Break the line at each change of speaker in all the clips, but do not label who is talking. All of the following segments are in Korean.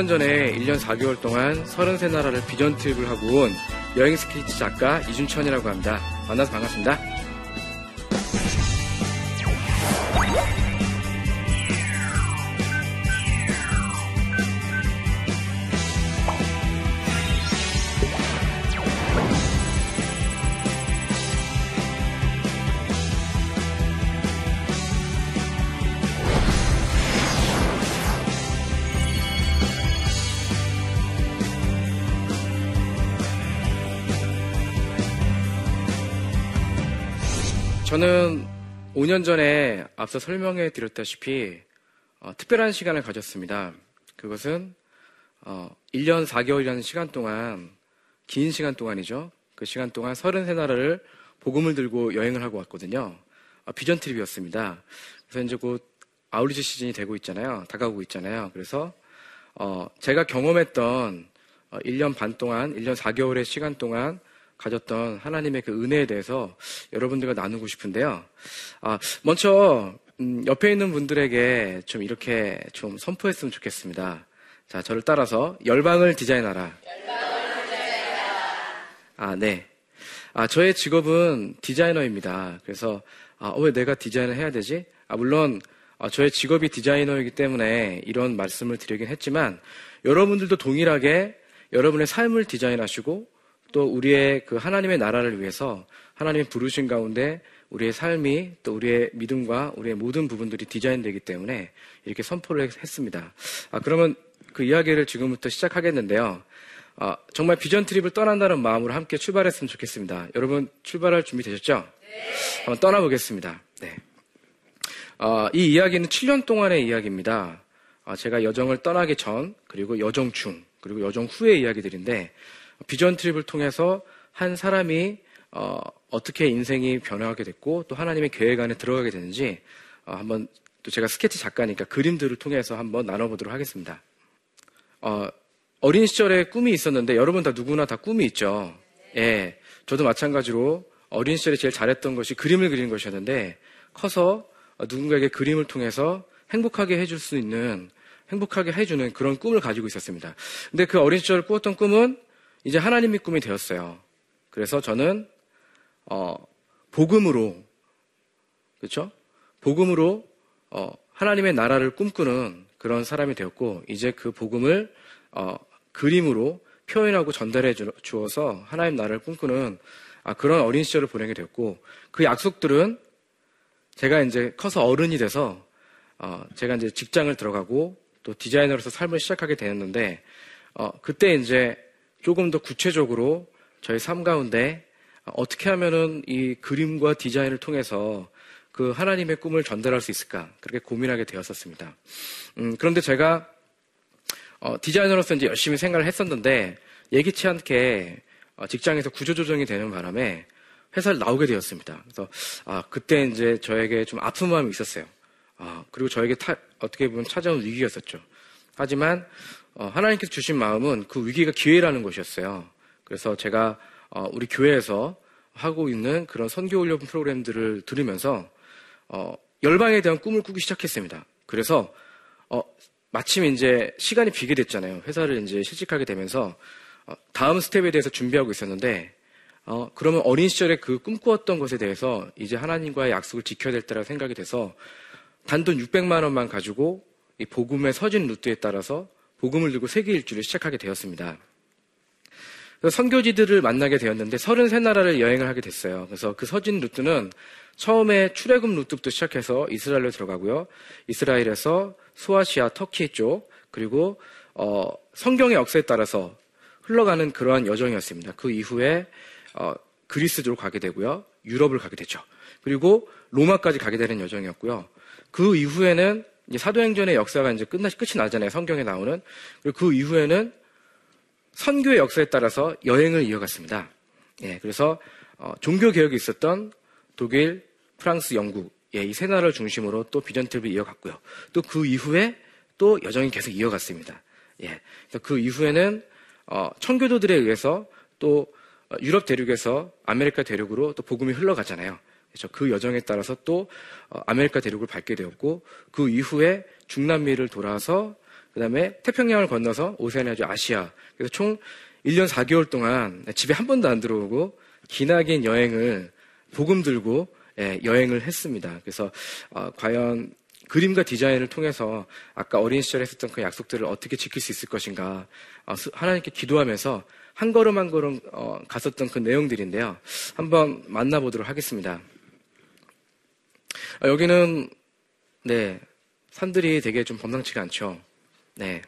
안녕하세요. 저는 5년 전에 1년 4개월 동안 33나라를 비전 트립을 하고 온 여행 스케치 작가 이준천이라고 합니다. 만나서 반갑습니다. 저는 5년 전에 앞서 설명해 드렸다시피 어, 특별한 시간을 가졌습니다. 그것은 어, 1년 4개월이라는 시간 동안 긴 시간 동안이죠. 그 시간 동안 33나라를 복음을 들고 여행을 하고 왔거든요. 어, 비전 트립이었습니다. 그래서 이제 곧 아울리지 시즌이 되고 있잖아요. 다가오고 있잖아요. 그래서 어, 제가 경험했던 1년 어, 반 동안, 1년 4개월의 시간 동안 가졌던 하나님의 그 은혜에 대해서 여러분들과 나누고 싶은데요. 아, 먼저 음, 옆에 있는 분들에게 좀 이렇게 좀 선포했으면 좋겠습니다. 자, 저를 따라서 열방을 디자인하라. 열방을 디자인하라. 아, 네. 아, 저의 직업은 디자이너입니다. 그래서 아, 왜 내가 디자인을 해야 되지? 아, 물론 아, 저의 직업이 디자이너이기 때문에 이런 말씀을 드리긴 했지만 여러분들도 동일하게 여러분의 삶을 디자인하시고 또 우리의 그 하나님의 나라를 위해서 하나님의 부르신 가운데 우리의 삶이 또 우리의 믿음과 우리의 모든 부분들이 디자인되기 때문에 이렇게 선포를 했습니다. 아, 그러면 그 이야기를 지금부터 시작하겠는데요. 아, 정말 비전 트립을 떠난다는 마음으로 함께 출발했으면 좋겠습니다. 여러분 출발할 준비 되셨죠? 네. 한번 떠나보겠습니다. 네. 아, 이 이야기는 7년 동안의 이야기입니다. 아, 제가 여정을 떠나기 전, 그리고 여정 중, 그리고 여정 후의 이야기들인데 비전 트립을 통해서 한 사람이 어, 떻게 인생이 변화하게 됐고 또 하나님의 계획 안에 들어가게 되는지 어, 한번 또 제가 스케치 작가니까 그림들을 통해서 한번 나눠보도록 하겠습니다. 어, 어린 시절에 꿈이 있었는데 여러분 다 누구나 다 꿈이 있죠. 예, 저도 마찬가지로 어린 시절에 제일 잘했던 것이 그림을 그리는 것이었는데 커서 누군가에게 그림을 통해서 행복하게 해줄 수 있는 행복하게 해주는 그런 꿈을 가지고 있었습니다. 근데 그 어린 시절 꾸었던 꿈은 이제 하나님의 꿈이 되었어요. 그래서 저는 어, 복음으로 그렇죠? 복음으로 어, 하나님의 나라를 꿈꾸는 그런 사람이 되었고 이제 그 복음을 어, 그림으로 표현하고 전달해 주어서 하나님 나라를 꿈꾸는 아, 그런 어린 시절을 보내게 되었고 그 약속들은 제가 이제 커서 어른이 돼서 어, 제가 이제 직장을 들어가고 또 디자이너로서 삶을 시작하게 되었는데 어, 그때 이제 조금 더 구체적으로 저희 삶 가운데 어떻게 하면은 이 그림과 디자인을 통해서 그 하나님의 꿈을 전달할 수 있을까 그렇게 고민하게 되었었습니다. 음, 그런데 제가 어, 디자이너로서 이제 열심히 생각을 했었는데 예기치 않게 어, 직장에서 구조조정이 되는 바람에 회사를 나오게 되었습니다. 그래서 아, 그때 이제 저에게 좀 아픈 마음이 있었어요. 아, 그리고 저에게 타, 어떻게 보면 찾아온 위기였었죠. 하지만 어, 하나님께서 주신 마음은 그 위기가 기회라는 것이었어요. 그래서 제가 어, 우리 교회에서 하고 있는 그런 선교 훈련 프로그램들을 들으면서 어, 열방에 대한 꿈을 꾸기 시작했습니다. 그래서 어, 마침 이제 시간이 비게 됐잖아요. 회사를 이제 실직하게 되면서 어, 다음 스텝에 대해서 준비하고 있었는데 어, 그러면 어린 시절에 그 꿈꾸었던 것에 대해서 이제 하나님과의 약속을 지켜야 될 때라고 생각이 돼서 단돈 600만 원만 가지고 이 복음의 서진 루트에 따라서 복음을 들고 세계 일주를 시작하게 되었습니다. 선교지들을 만나게 되었는데 33나라를 여행을 하게 됐어요. 그래서 그 서진 루트는 처음에 출애굽 루트부터 시작해서 이스라엘로 들어가고요. 이스라엘에서 소아시아, 터키 쪽 그리고 어, 성경의 역사에 따라서 흘러가는 그러한 여정이었습니다. 그 이후에 어, 그리스로 가게 되고요. 유럽을 가게 되죠. 그리고 로마까지 가게 되는 여정이었고요. 그 이후에는 이제 사도행전의 역사가 이제 끝나 끝이 나잖아요. 성경에 나오는. 그리고 그 이후에는 선교의 역사에 따라서 여행을 이어갔습니다. 예, 그래서 어, 종교 개혁이 있었던 독일, 프랑스, 영국 예, 이 세 나라를 중심으로 또 vision trip을 이어갔고요. 또 그 이후에 또 여정이 계속 이어갔습니다. 예, 그 이후에는 어, 청교도들에 의해서 또 어, 유럽 대륙에서 아메리카 대륙으로 또 복음이 흘러가잖아요. 그렇죠. 그 여정에 따라서 또 어, 아메리카 대륙을 밟게 되었고 그 이후에 중남미를 돌아서 그 다음에 태평양을 건너서 오세아니아주 아시아. 그래서 총 1년 4개월 동안 집에 한 번도 안 들어오고 기나긴 여행을 복음 들고 예, 여행을 했습니다. 그래서 어, 과연 그림과 디자인을 통해서 아까 어린 시절에 했었던 그 약속들을 어떻게 지킬 수 있을 것인가 어, 하나님께 기도하면서 한 걸음 한 걸음 어, 갔었던 그 내용들인데요. 한번 만나보도록 하겠습니다. 어, 여기는 네 산들이 되게 좀 범상치가 않죠. 네.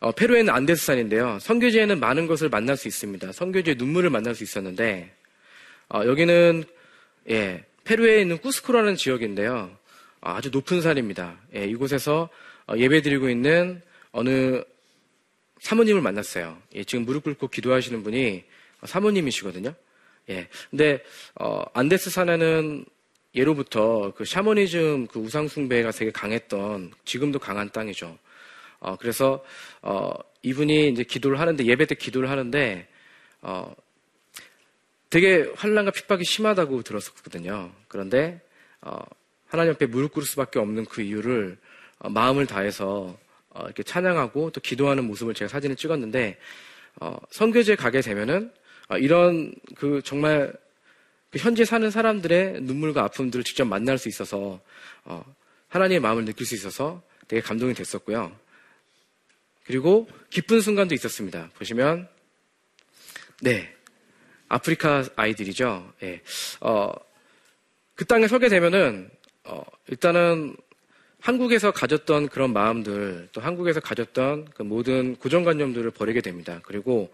어, 페루에는 안데스산인데요. 선교지에는 많은 것을 만날 수 있습니다. 선교지의 눈물을 만날 수 있었는데 어, 여기는 예, 페루에 있는 쿠스코라는 지역인데요. 어, 아주 높은 산입니다. 예, 이곳에서 어, 예배드리고 있는 어느 사모님을 만났어요. 예, 지금 무릎 꿇고 기도하시는 분이 사모님이시거든요. 예, 근데 어, 안데스 산에는 예로부터 그 샤머니즘 그 우상 숭배가 되게 강했던 지금도 강한 땅이죠. 어, 그래서 어, 이분이 이제 기도를 하는데 예배 때 기도를 하는데 어, 되게 환란과 핍박이 심하다고 들었었거든요. 그런데 어, 하나님 앞에 무릎 꿇을 수밖에 없는 그 이유를 어, 마음을 다해서 어, 이렇게 찬양하고 또 기도하는 모습을 제가 사진을 찍었는데 어, 선교지에 가게 되면은 어, 이런 그 정말 그 현재 사는 사람들의 눈물과 아픔들을 직접 만날 수 있어서 어, 하나님의 마음을 느낄 수 있어서 되게 감동이 됐었고요. 그리고 기쁜 순간도 있었습니다. 보시면 네 아프리카 아이들이죠. 네. 어, 그 땅에 서게 되면은 어, 일단은 한국에서 가졌던 그런 마음들, 또 한국에서 가졌던 그 모든 고정관념들을 버리게 됩니다. 그리고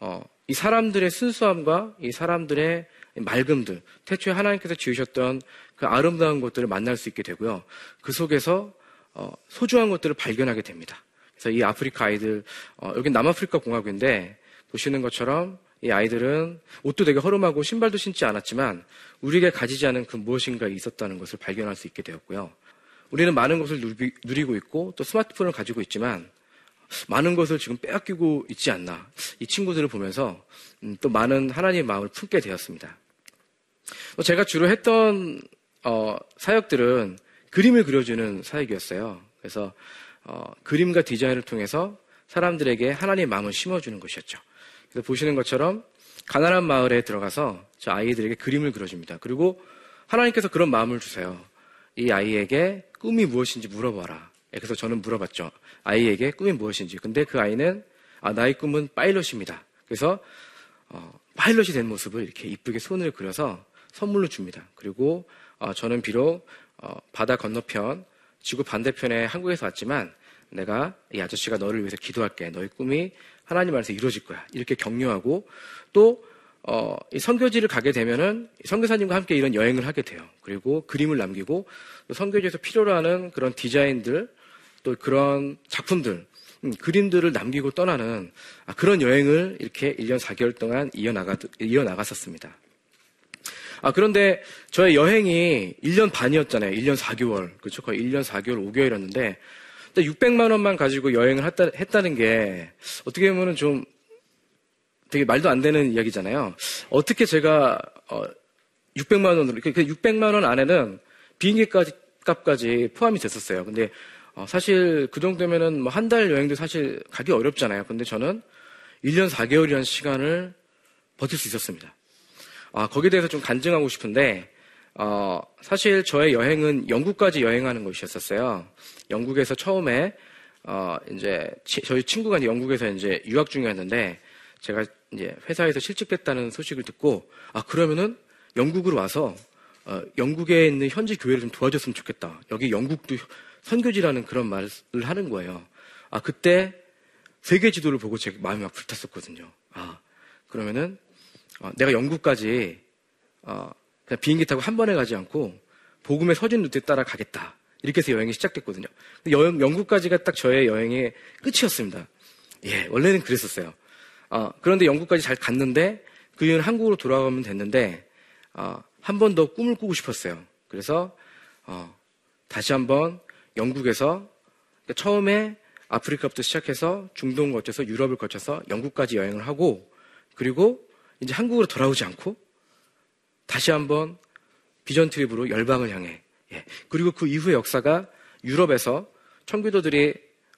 어, 이 사람들의 순수함과 이 사람들의 맑음들, 태초에 하나님께서 지으셨던 그 아름다운 것들을 만날 수 있게 되고요. 그 속에서 어, 소중한 것들을 발견하게 됩니다. 그래서 이 아프리카 아이들, 어, 여기 남아프리카 공화국인데 보시는 것처럼 이 아이들은 옷도 되게 허름하고 신발도 신지 않았지만 우리에게 가지지 않은 그 무엇인가 있었다는 것을 발견할 수 있게 되었고요. 우리는 많은 것을 누리고 있고 또 스마트폰을 가지고 있지만 많은 것을 지금 빼앗기고 있지 않나. 이 친구들을 보면서 음, 또 많은 하나님의 마음을 품게 되었습니다. 제가 주로 했던 어, 사역들은 그림을 그려주는 사역이었어요. 그래서 어, 그림과 디자인을 통해서 사람들에게 하나님의 마음을 심어주는 것이었죠. 그래서 보시는 것처럼 가난한 마을에 들어가서 저 아이들에게 그림을 그려줍니다. 그리고 하나님께서 그런 마음을 주세요. 이 아이에게 꿈이 무엇인지 물어봐라. 그래서 저는 물어봤죠. 아이에게 꿈이 무엇인지. 근데 그 아이는 아, 나의 꿈은 파일럿입니다. 그래서 어, 파일럿이 된 모습을 이렇게 이쁘게 손을 그려서 선물로 줍니다. 그리고 어, 저는 비록 어, 바다 건너편 지구 반대편에 한국에서 왔지만 내가 이 아저씨가 너를 위해서 기도할게. 너의 꿈이 하나님 안에서 이루어질 거야. 이렇게 격려하고 또 어, 이 선교지를 가게 되면은 선교사님과 함께 이런 여행을 하게 돼요. 그리고 그림을 남기고 또 선교지에서 필요로 하는 그런 디자인들 또 그런 작품들 음, 그림들을 남기고 떠나는 아, 그런 여행을 이렇게 1년 4개월 동안 이어나가, 이어나갔었습니다. 아, 그런데 저의 여행이 1년 반이었잖아요. 1년 4개월. 그렇죠. 거의 1년 4개월, 5개월이었는데 600만 원만 가지고 여행을 했다, 했다는 게 어떻게 보면 좀 되게 말도 안 되는 이야기잖아요. 어떻게 제가 어, 600만 원으로 그 600만 원 안에는 비행기까지 값까지 포함이 됐었어요. 근데 어, 사실 그 정도면은 뭐 한 달 여행도 사실 가기 어렵잖아요. 근데 저는 1년 4개월이라는 시간을 버틸 수 있었습니다. 아, 거기에 대해서 좀 간증하고 싶은데 어, 사실 저의 여행은 영국까지 여행하는 것이었었어요. 영국에서 처음에 어, 이제 치, 저희 친구가 영국에서 이제 유학 중이었는데 제가 이제 회사에서 실직됐다는 소식을 듣고 아 그러면은 영국으로 와서 어, 영국에 있는 현지 교회를 좀 도와줬으면 좋겠다. 여기 영국도 선교지라는 그런 말을 하는 거예요. 아 그때 세계 지도를 보고 제 마음이 막 불탔었거든요. 아 그러면은 어, 내가 영국까지 어, 그냥 비행기 타고 한 번에 가지 않고 복음의 서진 루트에 따라 가겠다. 이렇게 해서 여행이 시작됐거든요. 여행, 영국까지가 딱 저의 여행의 끝이었습니다. 예, 원래는 그랬었어요. 어, 그런데 영국까지 잘 갔는데 그 이후는 한국으로 돌아가면 됐는데 어, 한 번 더 꿈을 꾸고 싶었어요. 그래서 어, 다시 한번 영국에서 그러니까 처음에 아프리카부터 시작해서 중동 거쳐서 유럽을 거쳐서 영국까지 여행을 하고 그리고 이제 한국으로 돌아오지 않고 다시 한번 비전 트립으로 열방을 향해 예. 그리고 그 이후의 역사가 유럽에서 청교도들이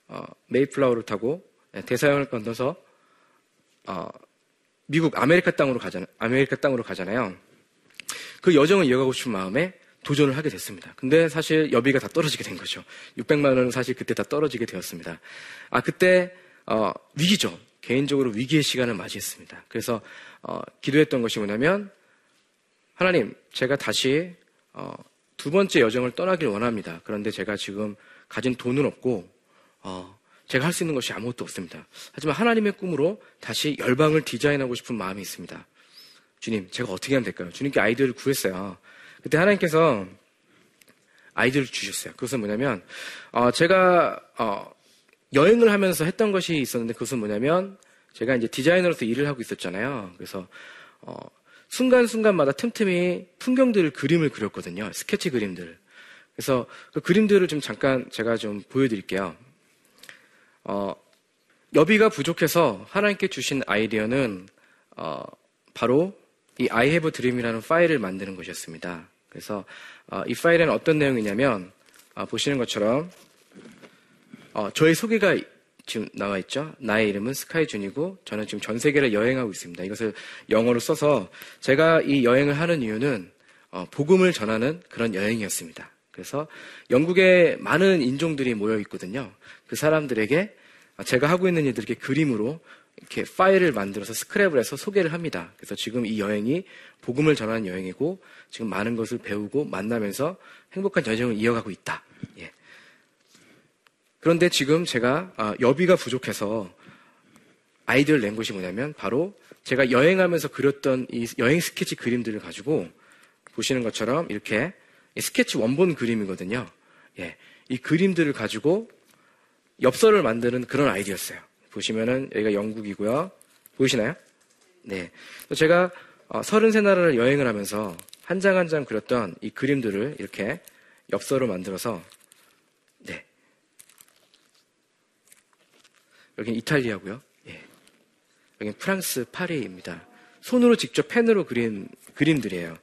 어, 메이플라워를 타고 예, 대서양을 건너서 어, 미국 아메리카 땅으로 가잖아요. 아메리카 땅으로 가잖아요. 그 여정을 이어가고 싶은 마음에 도전을 하게 됐습니다. 근데 사실 여비가 다 떨어지게 된 거죠. 600만 원은 사실 그때 다 떨어지게 되었습니다. 아 그때 어, 위기죠. 개인적으로 위기의 시간을 맞이했습니다. 그래서 어, 기도했던 것이 뭐냐면 하나님 제가 다시 어, 두 번째 여정을 떠나길 원합니다. 그런데 제가 지금 가진 돈은 없고 어, 제가 할 수 있는 것이 아무것도 없습니다. 하지만 하나님의 꿈으로 다시 열방을 디자인하고 싶은 마음이 있습니다. 주님, 제가 어떻게 하면 될까요? 주님께 아이디어를 구했어요. 그때 하나님께서 아이디어를 주셨어요. 그것은 뭐냐면 어, 제가 어, 여행을 하면서 했던 것이 있었는데 그것은 뭐냐면 제가 이제 디자이너로서 일을 하고 있었잖아요. 그래서 어, 순간순간마다 틈틈이 풍경들을 그림을 그렸거든요. 스케치 그림들. 그래서 그 그림들을 좀 잠깐 제가 좀 보여드릴게요. 어, 여비가 부족해서 하나님께 주신 아이디어는 어, 바로 이 I have a dream이라는 파일을 만드는 것이었습니다. 그래서 어, 이 파일에는 어떤 내용이냐면 어, 보시는 것처럼 어, 저의 소개가 지금 나와 있죠. 나의 이름은 스카이준이고 저는 지금 전 세계를 여행하고 있습니다. 이것을 영어로 써서 제가 이 여행을 하는 이유는 어, 복음을 전하는 그런 여행이었습니다. 그래서 영국에 많은 인종들이 모여 있거든요. 그 사람들에게 제가 하고 있는 일들 이렇게 그림으로 이렇게 파일을 만들어서 스크랩을 해서 소개를 합니다. 그래서 지금 이 여행이 복음을 전하는 여행이고 지금 많은 것을 배우고 만나면서 행복한 여정을 이어가고 있다. 예. 그런데 지금 제가 아, 여비가 부족해서 아이디어를 낸 것이 뭐냐면 바로 제가 여행하면서 그렸던 이 여행 스케치 그림들을 가지고 보시는 것처럼 이렇게 스케치 원본 그림이거든요. 예. 이 그림들을 가지고 엽서를 만드는 그런 아이디어였어요. 보시면은 여기가 영국이고요. 보이시나요? 네. 제가 어, 33 나라를 여행을 하면서 한장 한 장 그렸던 이 그림들을 이렇게 엽서로 만들어서 여기는 이탈리아고요. 예. 여기는 프랑스 파리입니다. 손으로 직접 펜으로 그린 그림들이에요.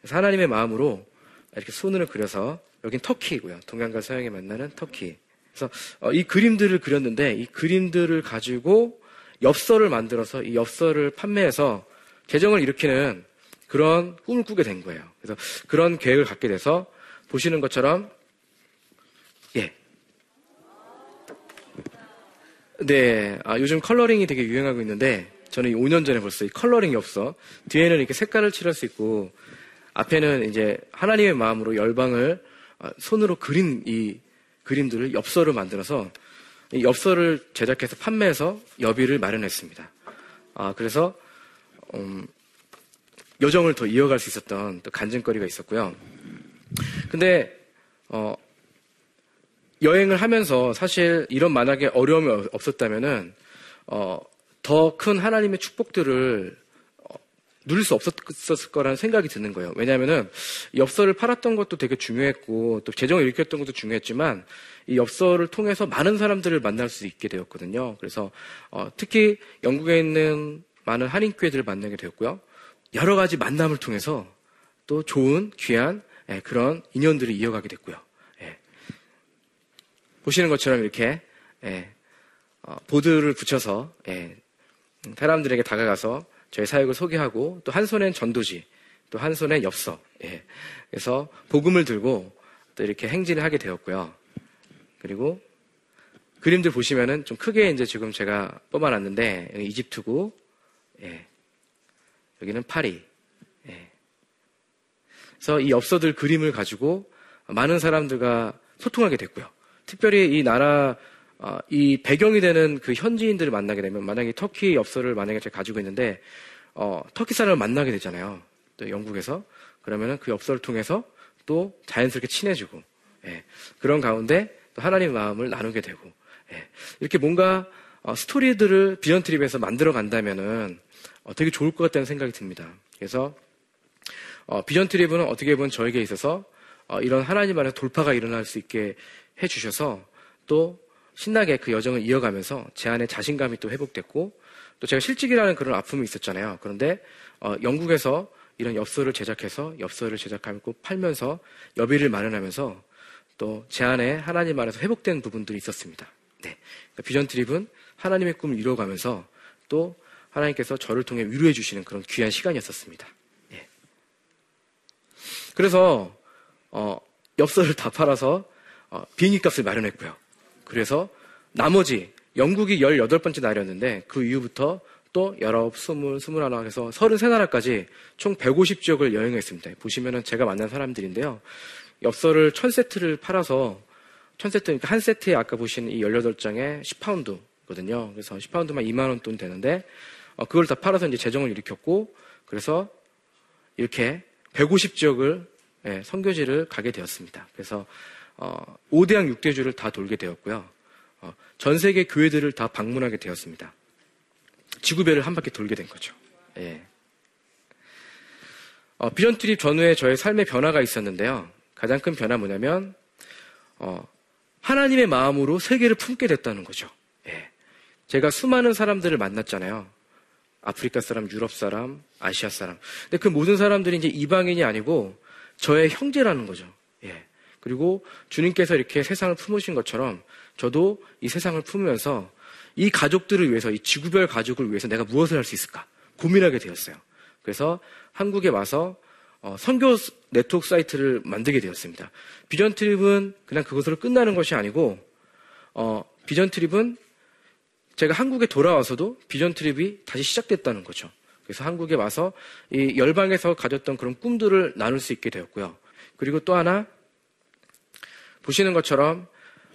그래서 하나님의 마음으로 이렇게 손으로 그려서 여긴 터키이고요. 동양과 서양이 만나는 터키. 그래서 어, 이 그림들을 그렸는데 이 그림들을 가지고 엽서를 만들어서 이 엽서를 판매해서 재정을 일으키는 그런 꿈을 꾸게 된 거예요. 그래서 그런 계획을 갖게 돼서 보시는 것처럼 네, 아, 요즘 coloring이 되게 유행하고 있는데 저는 5년 전에 벌써 이 coloring 엽서. 뒤에는 이렇게 색깔을 칠할 수 있고 앞에는 이제 하나님의 마음으로 열방을 어, 손으로 그린 이 그림들을 엽서로 만들어서 이 엽서를 제작해서 판매해서 여비를 마련했습니다. 아, 그래서 음, 여정을 더 이어갈 수 있었던 또 간증거리가 있었고요. 근데 어, 여행을 하면서 사실 이런 만약에 어려움이 없었다면은 어, 더 큰 하나님의 축복들을 누릴 수 없었을 거라는 생각이 드는 거예요. 왜냐하면은 엽서를 팔았던 것도 되게 중요했고 또 재정을 일으켰던 것도 중요했지만 이 엽서를 통해서 많은 사람들을 만날 수 있게 되었거든요. 그래서 어, 특히 영국에 있는 많은 한인 교회들을 만나게 되었고요. 여러 가지 만남을 통해서 또 좋은 귀한 예, 그런 인연들을 이어가게 됐고요. 예. 보시는 것처럼 이렇게 예, 어, 보드를 붙여서 예, 사람들에게 다가가서 저희 사역을 소개하고 또 한 손엔 전도지, 또 한 손엔 엽서. 예. 그래서 복음을 들고 또 이렇게 행진을 하게 되었고요. 그리고 그림들 보시면은 좀 크게 이제 지금 제가 뽑아놨는데 이집트고, 예. 여기는 파리. 예. 그래서 이 엽서들 그림을 가지고 많은 사람들과 소통하게 됐고요. 특별히 이 나라 어, 이 배경이 되는 그 현지인들을 만나게 되면 만약에 터키 엽서를 만약에 제가 가지고 있는데 어, 터키 사람을 만나게 되잖아요. 또 영국에서 그러면은 그 엽서를 통해서 또 자연스럽게 친해지고 예, 그런 가운데 또 하나님 마음을 나누게 되고 예, 이렇게 뭔가 어, 스토리들을 비전 트립에서 만들어 간다면은 어, 되게 좋을 것 같다는 생각이 듭니다. 그래서 어, 비전 트립은 어떻게 보면 저에게 있어서 어, 이런 하나님 안에 돌파가 일어날 수 있게 해주셔서 또 신나게 그 여정을 이어가면서 제 안에 자신감이 또 회복됐고 또 제가 실직이라는 그런 아픔이 있었잖아요. 그런데 어, 영국에서 이런 엽서를 제작해서 엽서를 제작하고 팔면서 여비를 마련하면서 또 제 안에 하나님 안에서 회복된 부분들이 있었습니다. 네. 그러니까 비전 트립은 하나님의 꿈을 이루어가면서 또 하나님께서 저를 통해 위로해 주시는 그런 귀한 시간이었었습니다. 예. 그래서 어, 엽서를 다 팔아서 어, 비행기 값을 마련했고요. 그래서 나머지 영국이 18번째 날이었는데 그 이후부터 또 19, 20, 21 해서 33나라까지 총 150지역을 여행했습니다. 보시면은 제가 만난 사람들인데요. 엽서를 1000세트를 팔아서 1000세트, 그러니까 한 세트에 아까 보신 이 18장에 10파운드거든요. 그래서 10파운드만 2만원 돈 되는데, 어, 그걸 다 팔아서 이제 재정을 일으켰고, 그래서 이렇게 150지역을, 예, 선교지를 가게 되었습니다. 그래서, 어, 5대양 6대주를 다 돌게 되었고요. 어, 전 세계 교회들을 다 방문하게 되었습니다. 지구별을 한 바퀴 돌게 된 거죠. 예. 어, 비전 트립 전후에 저의 삶의 변화가 있었는데요. 가장 큰 변화 뭐냐면 어, 하나님의 마음으로 세계를 품게 됐다는 거죠. 예. 제가 수많은 사람들을 만났잖아요. 아프리카 사람, 유럽 사람, 아시아 사람. 근데 그 모든 사람들이 이제 이방인이 아니고 저의 형제라는 거죠. 예. 그리고 주님께서 이렇게 세상을 품으신 것처럼 저도 이 세상을 품으면서 이 가족들을 위해서, 이 지구별 가족을 위해서 내가 무엇을 할 수 있을까 고민하게 되었어요. 그래서 한국에 와서 어, 선교 네트워크 사이트를 만들게 되었습니다. 비전 트립은 그냥 그것으로 끝나는 것이 아니고 어, 비전 트립은 제가 한국에 돌아와서도 비전 트립이 다시 시작됐다는 거죠. 그래서 한국에 와서 이 열방에서 가졌던 그런 꿈들을 나눌 수 있게 되었고요. 그리고 또 하나 보시는 것처럼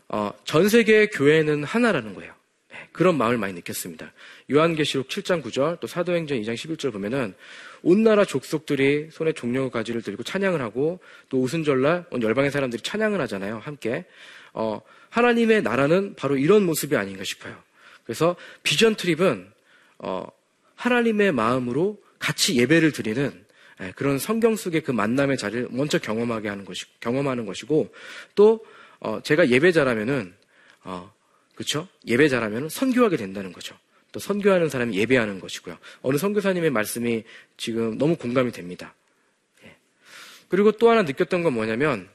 어, 전 세계의 교회는 하나라는 거예요. 네, 그런 마음을 많이 느꼈습니다. 요한계시록 7장 9절 또 사도행전 2장 11절 보면은 온 나라 족속들이 손에 종려 가지를 들고 찬양을 하고 또 오순절날 온 열방의 사람들이 찬양을 하잖아요. 함께 어, 하나님의 나라는 바로 이런 모습이 아닌가 싶어요. 그래서 비전 트립은 어, 하나님의 마음으로 같이 예배를 드리는 예, 그런 성경 속의 그 만남의 자리를 먼저 경험하게 하는 것이 경험하는 것이고 또 어, 제가 예배자라면은 어, 그렇죠? 예배자라면 선교하게 된다는 거죠. 또 선교하는 사람이 예배하는 것이고요. 어느 선교사님의 말씀이 지금 너무 공감이 됩니다. 예. 그리고 또 하나 느꼈던 건 뭐냐면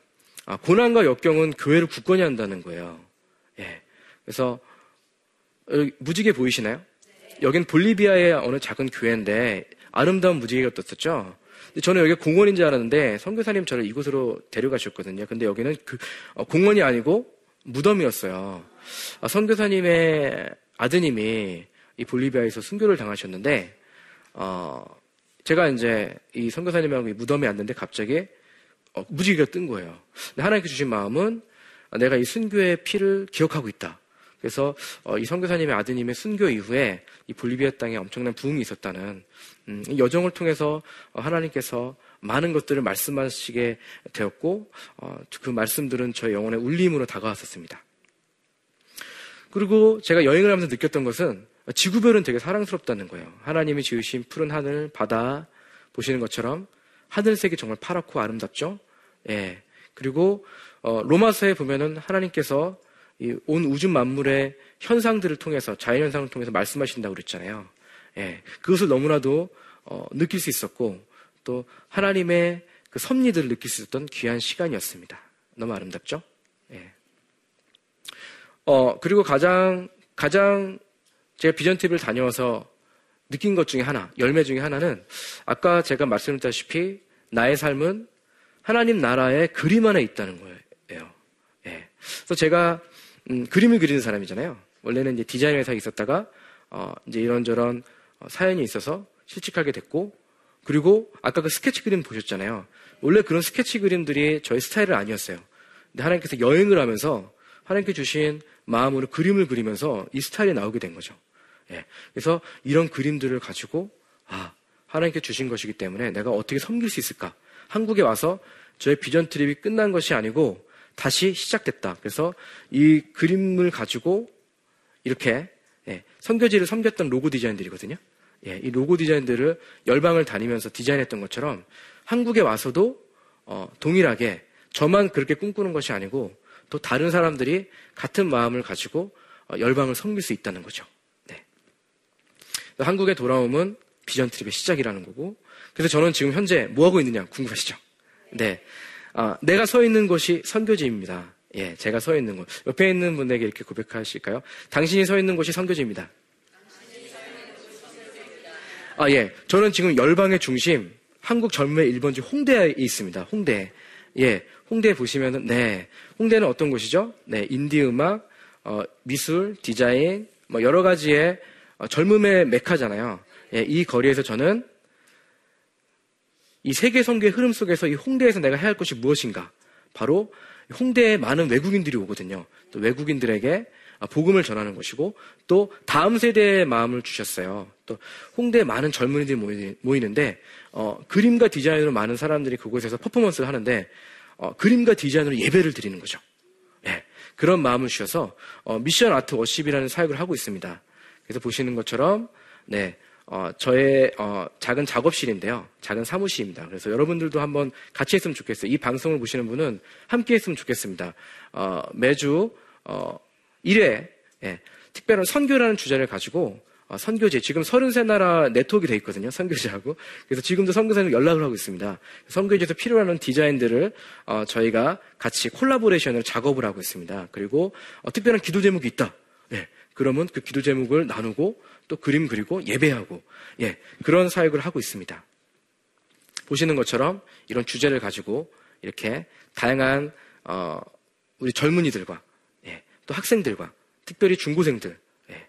아, 고난과 역경은 교회를 굳건히 한다는 거예요. 예. 그래서 무지개 보이시나요? 여긴 볼리비아의 어느 작은 교회인데 아름다운 무지개가 떴었죠. 저는 여기 공원인 줄 알았는데 선교사님 저를 이곳으로 데려가셨거든요. 근데 여기는 그, 어, 공원이 아니고 무덤이었어요. 아, 선교사님의 아드님이 이 볼리비아에서 순교를 당하셨는데 어, 제가 이제 이 선교사님하고 이 무덤에 앉는데 갑자기 어, 무지개가 뜬 거예요. 하나님께 주신 마음은 내가 이 순교의 피를 기억하고 있다. 그래서 어, 이 선교사님의 아드님의 순교 이후에 이 볼리비아 땅에 엄청난 부흥이 있었다는 음, 이 여정을 통해서 어, 하나님께서 많은 것들을 말씀하시게 되었고 어, 그 말씀들은 저의 영혼의 울림으로 다가왔었습니다. 그리고 제가 여행을 하면서 느꼈던 것은 지구별은 되게 사랑스럽다는 거예요. 하나님이 지으신 푸른 하늘, 바다 보시는 것처럼 하늘색이 정말 파랗고 아름답죠. 예. 그리고 어, 로마서에 보면은 하나님께서 온 우주 만물의 현상들을 통해서 자연 현상을 통해서 말씀하신다고 그랬잖아요. 예. 그것을 너무나도 어, 느낄 수 있었고 또 하나님의 그 섭리들을 느낄 수 있었던 귀한 시간이었습니다. 너무 아름답죠? 예. 어, 그리고 가장, 가장 제가 비전 팁을 다녀와서 느낀 것 중에 하나, 열매 중에 하나는 아까 제가 말씀드렸다시피 나의 삶은 하나님 나라의 그림 안에 있다는 거예요. 예. 그래서 제가 음, 그림을 그리는 사람이잖아요. 원래는 이제 디자인 회사에 있었다가 어, 이제 이런저런 어, 사연이 있어서 실직하게 됐고 그리고 아까 그 스케치 그림 보셨잖아요. 원래 그런 스케치 그림들이 저의 스타일은 아니었어요. 근데 하나님께서 여행을 하면서 하나님께 주신 마음으로 그림을 그리면서 이 스타일이 나오게 된 거죠. 예. 그래서 이런 그림들을 가지고 아 하나님께 주신 것이기 때문에 내가 어떻게 섬길 수 있을까? 한국에 와서 저의 비전 트립이 끝난 것이 아니고 다시 시작됐다. 그래서 이 그림을 가지고 이렇게 예, 선교지를 섬겼던 로고 디자인들이거든요. 예, 이 로고 디자인들을 열방을 다니면서 디자인했던 것처럼 한국에 와서도 어, 동일하게 저만 그렇게 꿈꾸는 것이 아니고 또 다른 사람들이 같은 마음을 가지고 어, 열방을 섬길 수 있다는 거죠. 네. 한국에 돌아오면 비전 트립의 시작이라는 거고 그래서 저는 지금 현재 뭐 하고 있느냐 궁금하시죠? 네. 아, 내가 서 있는 곳이 선교지입니다. 예, 제가 서 있는 곳. 옆에 있는 분에게 이렇게 고백하실까요? 당신이 서 있는 곳이 선교지입니다. 아, 예. 저는 지금 열방의 중심, 한국 젊음의 1번지 홍대에 있습니다. 홍대. 예. 홍대 보시면은, 네. 홍대는 어떤 곳이죠? 네. 인디 음악, 어, 미술, 디자인, 뭐 여러 가지의 어, 젊음의 메카잖아요. 예. 이 거리에서 저는 이 세계 선교의 흐름 속에서 이 홍대에서 내가 해야 할 것이 무엇인가? 바로 홍대에 많은 외국인들이 오거든요. 또 외국인들에게 복음을 전하는 것이고 또 다음 세대의 마음을 주셨어요. 또 홍대에 많은 젊은이들이 모이는데 어, 그림과 디자인으로 많은 사람들이 그곳에서 퍼포먼스를 하는데 어, 그림과 디자인으로 예배를 드리는 거죠. 예, 그런 마음을 주셔서 어, 미션 아트 워십이라는 사역을 하고 있습니다. 그래서 보시는 것처럼 네, 어, 저의 어, 작은 작업실인데요. 작은 사무실입니다. 그래서 여러분들도 한번 같이 했으면 좋겠어요. 이 방송을 보시는 분은 함께 했으면 좋겠습니다. 어, 매주 1회 예, 특별한 선교라는 주제를 가지고 어, 선교제 지금 33나라 네트워크가 돼 있거든요. 선교제하고. 그래서 지금도 선교사님 연락을 하고 있습니다. 선교제에서 필요한 디자인들을 어, 저희가 같이 콜라보레이션을 작업을 하고 있습니다. 그리고 어, 특별한 기도 제목이 있다. 예, 그러면 그 기도 제목을 나누고 또 그림 그리고 예배하고 예, 그런 사역을 하고 있습니다. 보시는 것처럼 이런 주제를 가지고 이렇게 다양한 어, 우리 젊은이들과 예, 또 학생들과 특별히 중고생들 예,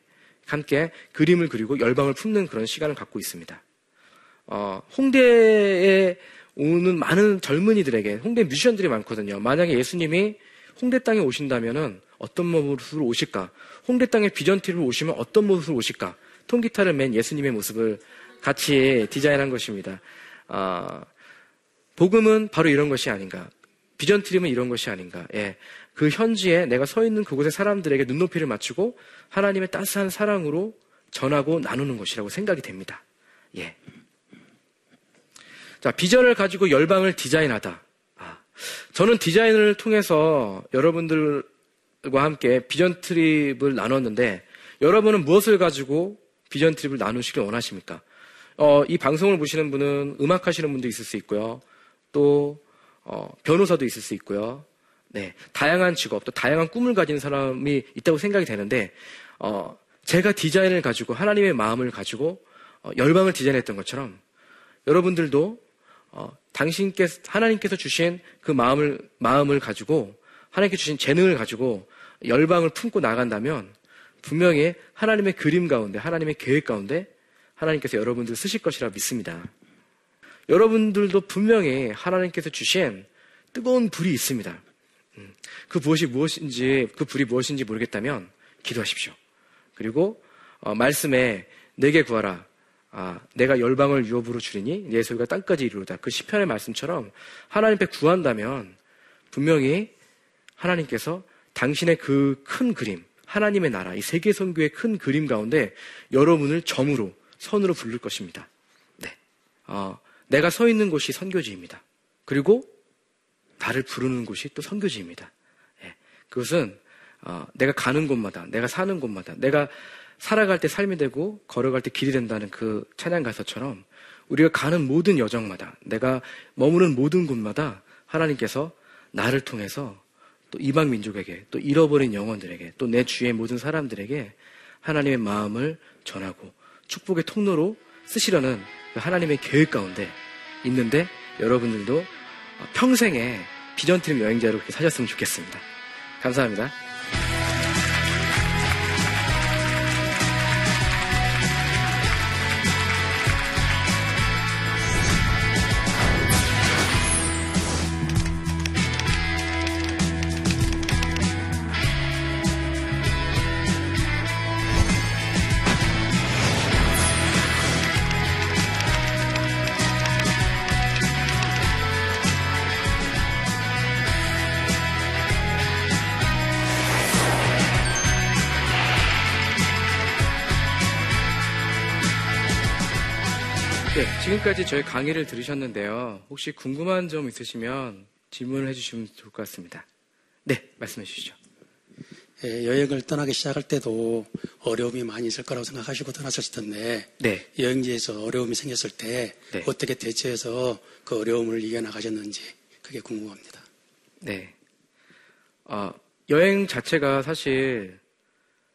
함께 그림을 그리고 열방을 품는 그런 시간을 갖고 있습니다. 어, 홍대에 오는 많은 젊은이들에게 홍대 뮤지션들이 많거든요. 만약에 예수님이 홍대 땅에 오신다면은 어떤 모습으로 오실까? 홍대 땅에 비전티를 오시면 어떤 모습으로 오실까? 통기타를 맨 예수님의 모습을 같이 디자인한 것입니다. 어, 복음은 바로 이런 것이 아닌가. 비전트림은 이런 것이 아닌가. 예. 그 현지에 내가 서 있는 그곳의 사람들에게 눈높이를 맞추고 하나님의 따스한 사랑으로 전하고 나누는 것이라고 생각이 됩니다. 예. 자, 비전을 가지고 열방을 디자인하다. 아, 저는 디자인을 통해서 여러분들 과 함께 비전 트립을 나눴는데 여러분은 무엇을 가지고 비전 트립을 나누시길 원하십니까? 어, 이 방송을 보시는 분은 음악 하시는 분도 있을 수 있고요. 또, 어, 변호사도 있을 수 있고요. 네. 다양한 직업, 또 다양한 꿈을 가진 사람이 있다고 생각이 되는데, 어, 제가 디자인을 가지고, 하나님의 마음을 가지고, 어, 열방을 디자인했던 것처럼, 여러분들도, 어, 당신께서, 하나님께서 주신 그 마음을, 마음을 가지고, 하나님께 주신 재능을 가지고, 열방을 품고 나간다면, 분명히 하나님의 그림 가운데, 하나님의 계획 가운데 하나님께서 여러분들 쓰실 것이라 믿습니다. 여러분들도 분명히 하나님께서 주신 뜨거운 불이 있습니다. 음, 그 무엇이 무엇인지, 그 불이 무엇인지 모르겠다면 기도하십시오. 그리고 어, 말씀에 내게 구하라. 아, 내가 열방을 유업으로 줄이니 내 소유가 땅까지 이르로다. 그 시편의 말씀처럼 하나님께 구한다면 분명히 하나님께서 당신의 그 큰 그림, 하나님의 나라, 이 세계 선교의 큰 그림 가운데 여러분을 점으로, 선으로 부를 것입니다. 네. 어, 내가 서 있는 곳이 선교지입니다. 그리고 나를 부르는 곳이 또 선교지입니다. 네. 그것은 어, 내가 가는 곳마다, 내가 사는 곳마다, 내가 살아갈 때 삶이 되고 걸어갈 때 길이 된다는 그 찬양 가사처럼 우리가 가는 모든 여정마다, 내가 머무는 모든 곳마다 하나님께서 나를 통해서 또 이방 민족에게 또 잃어버린 영혼들에게 또 내 주위의 모든 사람들에게 하나님의 마음을 전하고 축복의 통로로 쓰시려는 그 하나님의 계획 가운데 있는데 여러분들도 평생에 비전팀 여행자로 그렇게 사셨으면 좋겠습니다. 감사합니다. 지금까지 저희 강의를 들으셨는데요. 혹시 궁금한 점 있으시면 질문을 해주시면 좋을 것 같습니다. 네, 말씀해 주시죠.
예, 여행을 떠나기 시작할 때도 어려움이 많이 있을 거라고 생각하시고 떠났을 텐데 네. 여행지에서 어려움이 생겼을 때 네. 어떻게 대처해서 그 어려움을 이겨나가셨는지 그게 궁금합니다.
네. 어, 여행 자체가 사실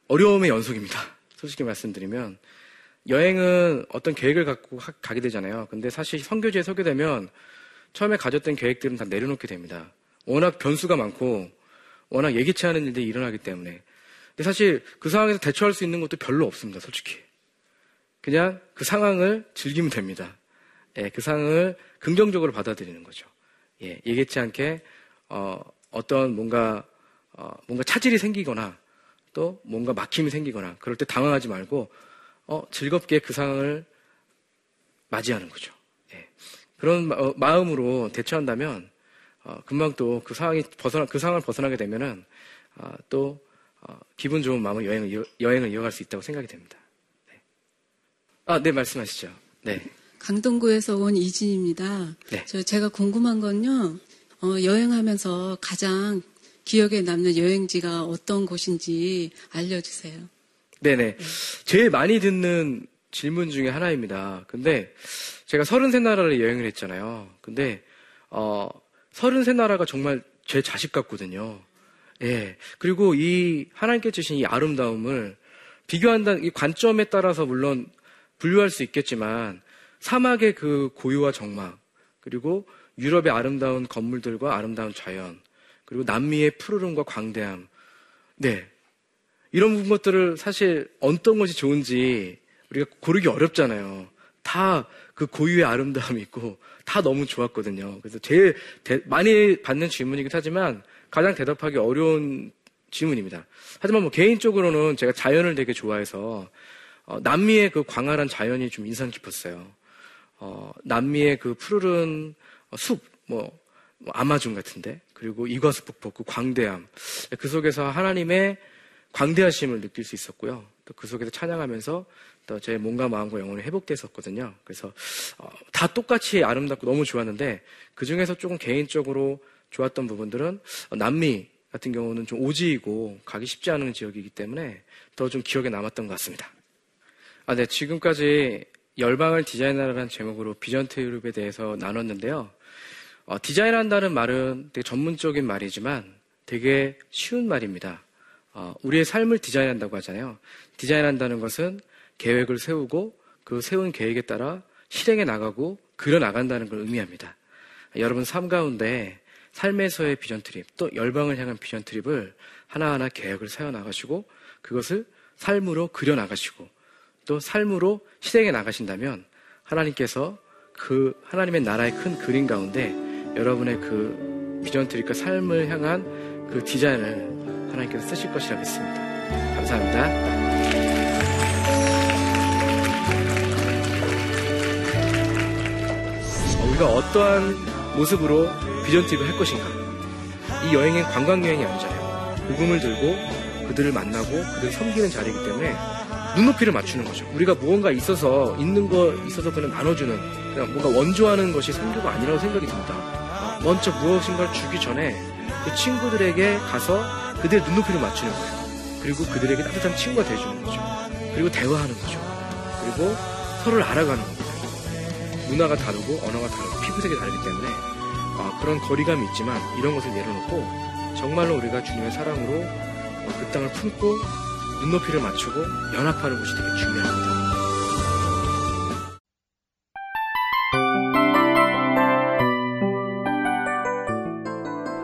어려움의 연속입니다. 솔직히 말씀드리면 여행은 어떤 계획을 갖고 가, 게 되잖아요. 근데 사실 선교지에 서게 되면 처음에 가졌던 계획들은 다 내려놓게 됩니다. 워낙 변수가 많고 워낙 예기치 않은 일들이 일어나기 때문에. 근데 사실 그 상황에서 대처할 수 있는 것도 별로 없습니다. 솔직히. 그냥 그 상황을 즐기면 됩니다. 예, 그 상황을 긍정적으로 받아들이는 거죠. 예, 예기치 않게 어, 어떤 뭔가 어, 뭔가 차질이 생기거나 또 뭔가 막힘이 생기거나 그럴 때 당황하지 말고 어, 즐겁게 그 상황을 맞이하는 거죠. 예. 그런 마, 음으로 대처한다면 어, 금방 또 그 상황이 벗어나 그 상황을 벗어나게 되면은 어, 또 어, 기분 좋은 마음으로 여행을 여행을 이어갈 수 있다고 생각이 됩니다. 네. 아, 네 말씀하시죠. 네.
강동구에서 온 이진입니다. 네. 저 제가 궁금한 건요. 어, 여행하면서 가장 기억에 남는 여행지가 어떤 곳인지 알려주세요.
네네. 네. 제일 많이 듣는 질문 중에 하나입니다. 근데 제가 33 나라를 여행을 했잖아요. 근데, 어, 33 나라가 정말 제 자식 같거든요. 예. 그리고 이 하나님께 주신 이 아름다움을 비교한다는 이 관점에 따라서 물론 분류할 수 있겠지만 사막의 그 고유와 정막 그리고 유럽의 아름다운 건물들과 아름다운 자연 그리고 남미의 푸르름과 광대함 네 이런 것들을 사실 어떤 것이 좋은지 우리가 고르기 어렵잖아요. 다 그 고유의 아름다움이 있고 다 너무 좋았거든요. 그래서 제일 대, 많이 받는 질문이긴 하지만 가장 대답하기 어려운 질문입니다. 하지만 뭐 개인적으로는 제가 자연을 되게 좋아해서 어, 남미의 그 광활한 자연이 좀 인상 깊었어요. 어, 남미의 그 푸르른 숲, 뭐, 뭐 아마존 같은데, 그리고 이과수 북폭, 그 광대함, 그 속에서 하나님의 광대하심을 느낄 수 있었고요. 또 그 속에서 찬양하면서 또 제 몸과 마음과 영혼이 회복됐었거든요. 그래서 어, 다 똑같이 아름답고 너무 좋았는데 그 중에서 조금 개인적으로 좋았던 부분들은 어, 남미 같은 경우는 좀 오지이고 가기 쉽지 않은 지역이기 때문에 더 좀 기억에 남았던 것 같습니다. 아, 네. 지금까지 열방을 디자인하라는 제목으로 비전 트립에 대해서 나눴는데요. 어, 디자인한다는 말은 되게 전문적인 말이지만 되게 쉬운 말입니다. 어, 우리의 삶을 디자인한다고 하잖아요. 디자인한다는 것은 계획을 세우고 그 세운 계획에 따라 실행해 나가고 그려 나간다는 걸 의미합니다. 여러분 삶 가운데 삶에서의 비전 트립 또 열방을 향한 비전 트립을 하나하나 계획을 세워 나가시고 그것을 삶으로 그려 나가시고 또 삶으로 실행해 나가신다면 하나님께서 그 하나님의 나라의 큰 그림 가운데 여러분의 그 비전 트립과 삶을 향한 그 디자인을 하나님께서 쓰실 것이라 믿습니다. 감사합니다. 어, 우리가 어떠한 모습으로 비전 팁을 할 것인가? 이 여행은 관광 여행이 아니잖아요. 복음을 들고 그들을 만나고 그들을 섬기는 자리이기 때문에 눈높이를 맞추는 거죠. 우리가 무언가 있어서 있는 거 있어서 그냥 나눠주는 그냥 뭔가 원조하는 것이 선교가 아니라고 생각이 듭니다. 먼저 무엇인가를 주기 전에 그 친구들에게 가서 그들의 눈높이를 맞추는 거예요. 그리고 그들에게 따뜻한 친구가 되어주는 거죠. 그리고 대화하는 거죠. 그리고 서로를 알아가는 겁니다. 문화가 다르고 언어가 다르고 피부색이 다르기 때문에 아, 그런 거리감이 있지만 이런 것을 내려놓고 정말로 우리가 주님의 사랑으로 어, 그 땅을 품고 눈높이를 맞추고 연합하는 것이 되게 중요합니다.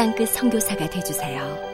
땅끝 성교사가 되주세요